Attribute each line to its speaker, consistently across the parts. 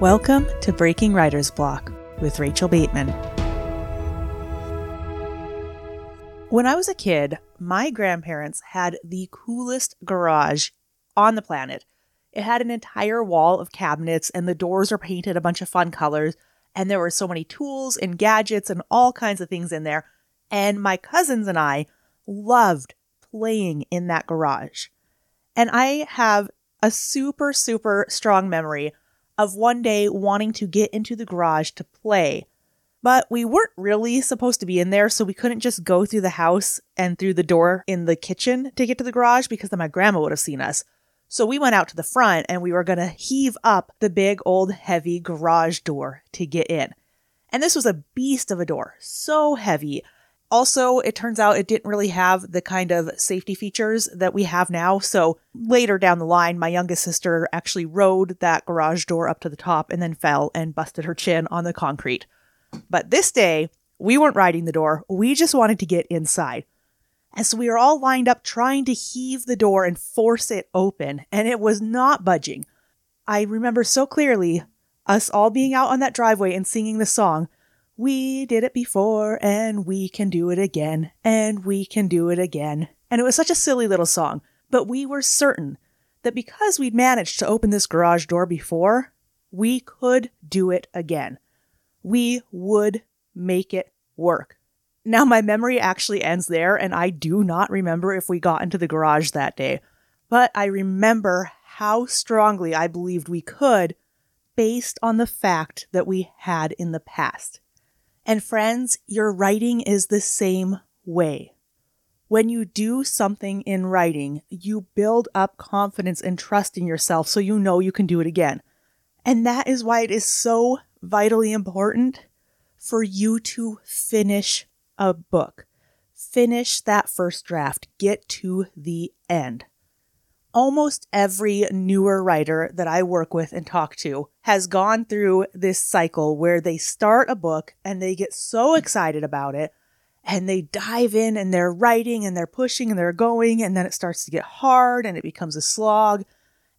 Speaker 1: Welcome to Breaking Writer's Block with Rachel Bateman. When I was a kid, my grandparents had the coolest garage on the planet. It had an entire wall of cabinets, and the doors were painted a bunch of fun colors. And there were so many tools and gadgets and all kinds of things in there. And my cousins and I loved playing in that garage. And I have a super, super strong memory of one day wanting to get into the garage to play. But we weren't really supposed to be in there, so we couldn't just go through the house and through the door in the kitchen to get to the garage because then my grandma would have seen us. So we went out to the front and we were going to heave up the big old heavy garage door to get in. And this was a beast of a door, so heavy. Also, it turns out it didn't really have the kind of safety features that we have now. So later down the line, my youngest sister actually rode that garage door up to the top and then fell and busted her chin on the concrete. But this day, we weren't riding the door. We just wanted to get inside. And so we were all lined up trying to heave the door and force it open, and it was not budging. I remember so clearly us all being out on that driveway and singing the song we did it before and we can do it again and we can do it again. And it was such a silly little song, but we were certain that because we'd managed to open this garage door before, we could do it again. We would make it work. Now, my memory actually ends there, and I do not remember if we got into the garage that day, but I remember how strongly I believed we could based on the fact that we had in the past. And friends, your writing is the same way. When you do something in writing, you build up confidence and trust in yourself so you know you can do it again. And that is why it is so vitally important for you to finish a book. Finish that first draft. Get to the end almost every newer writer that I work with and talk to has gone through this cycle where they start a book and they get so excited about it and they dive in and they're writing and they're pushing and they're going and then it starts to get hard and it becomes a slog.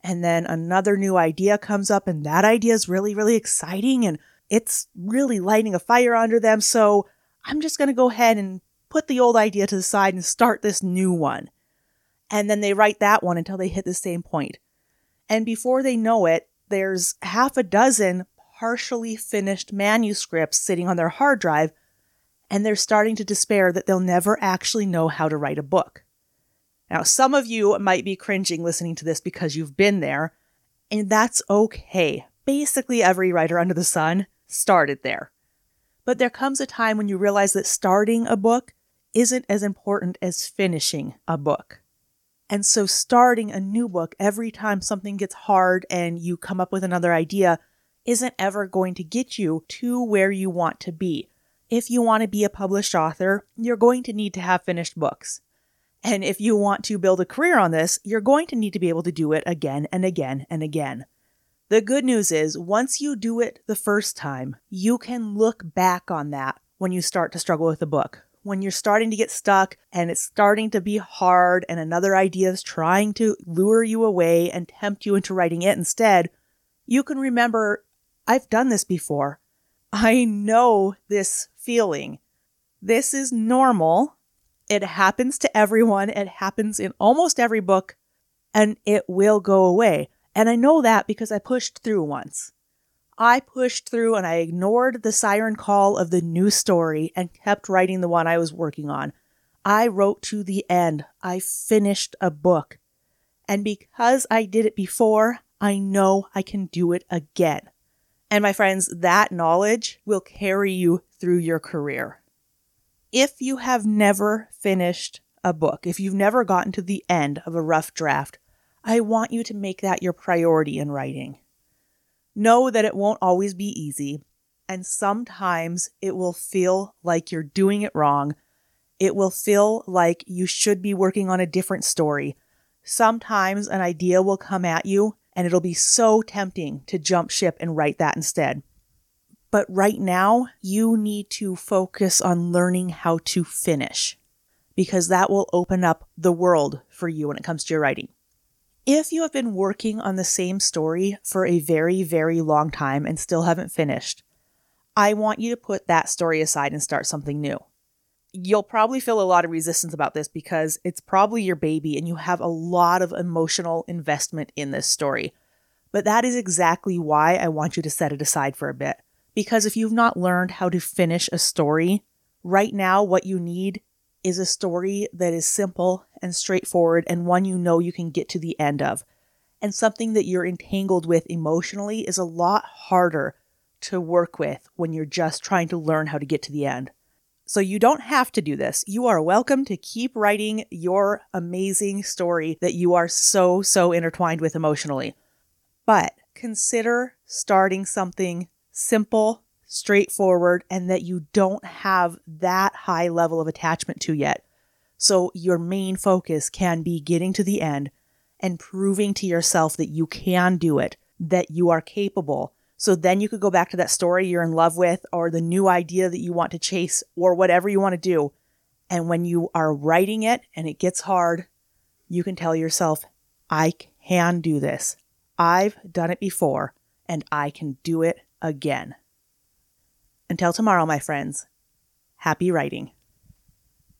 Speaker 1: And then another new idea comes up and that idea is really really exciting and it's really lighting a fire under them. So I'm just going to go ahead and put the old idea to the side and start this new one and then they write that one until they hit the same point. And before they know it, there's half a dozen partially finished manuscripts sitting on their hard drive, and they're starting to despair that they'll never actually know how to write a book. Now, some of you might be cringing listening to this because you've been there, and that's okay. Basically, every writer under the sun started there. But there comes a time when you realize that starting a book isn't as important as finishing a book. And so starting a new book every time something gets hard and you come up with another idea isn't ever going to get you to where you want to be. If you want to be a published author, you're going to need to have finished books. And if you want to build a career on this, you're going to need to be able to do it again and again and again. The good news is, once you do it the first time, you can look back on that when you start to struggle with a book when you're starting to get stuck and it's starting to be hard and another idea is trying to lure you away and tempt you into writing it instead, you can remember, I've done this before. I know this feeling. This is normal. It happens to everyone. It happens in almost every book and it will go away. And I know that because I pushed through once. I pushed through and I ignored the siren call of the new story and kept writing the one I was working on. I wrote to the end. I finished a book. And because I did it before, I know I can do it again. And my friends, that knowledge will carry you through your career. If you have never finished a book, if you've never gotten to the end of a rough draft, I want you to make that your priority in writing. Know that it won't always be easy, and sometimes it will feel like you're doing it wrong. It will feel like you should be working on a different story. Sometimes an idea will come at you, and it'll be so tempting to jump ship and write that instead. But right now, you need to focus on learning how to finish because that will open up the world for you when it comes to your writing. If you have been working on the same story for a very, very long time and still haven't finished, I want you to put that story aside and start something new. You'll probably feel a lot of resistance about this because it's probably your baby and you have a lot of emotional investment in this story. But that is exactly why I want you to set it aside for a bit. Because if you've not learned how to finish a story, right now what you need is a story that is simple and straightforward and one you know you can get to the end of. And something that you're entangled with emotionally is a lot harder to work with when you're just trying to learn how to get to the end. So you don't have to do this. You are welcome to keep writing your amazing story that you are so, so intertwined with emotionally. But consider starting something simple, straightforward, and that you don't have that high level of attachment to yet. So your main focus can be getting to the end and proving to yourself that you can do it, that you are capable. So then you could go back to that story you're in love with or the new idea that you want to chase or whatever you want to do. And when you are writing it and it gets hard, you can tell yourself, I can do this. I've done it before and I can do it again. Until tomorrow, my friends, happy writing.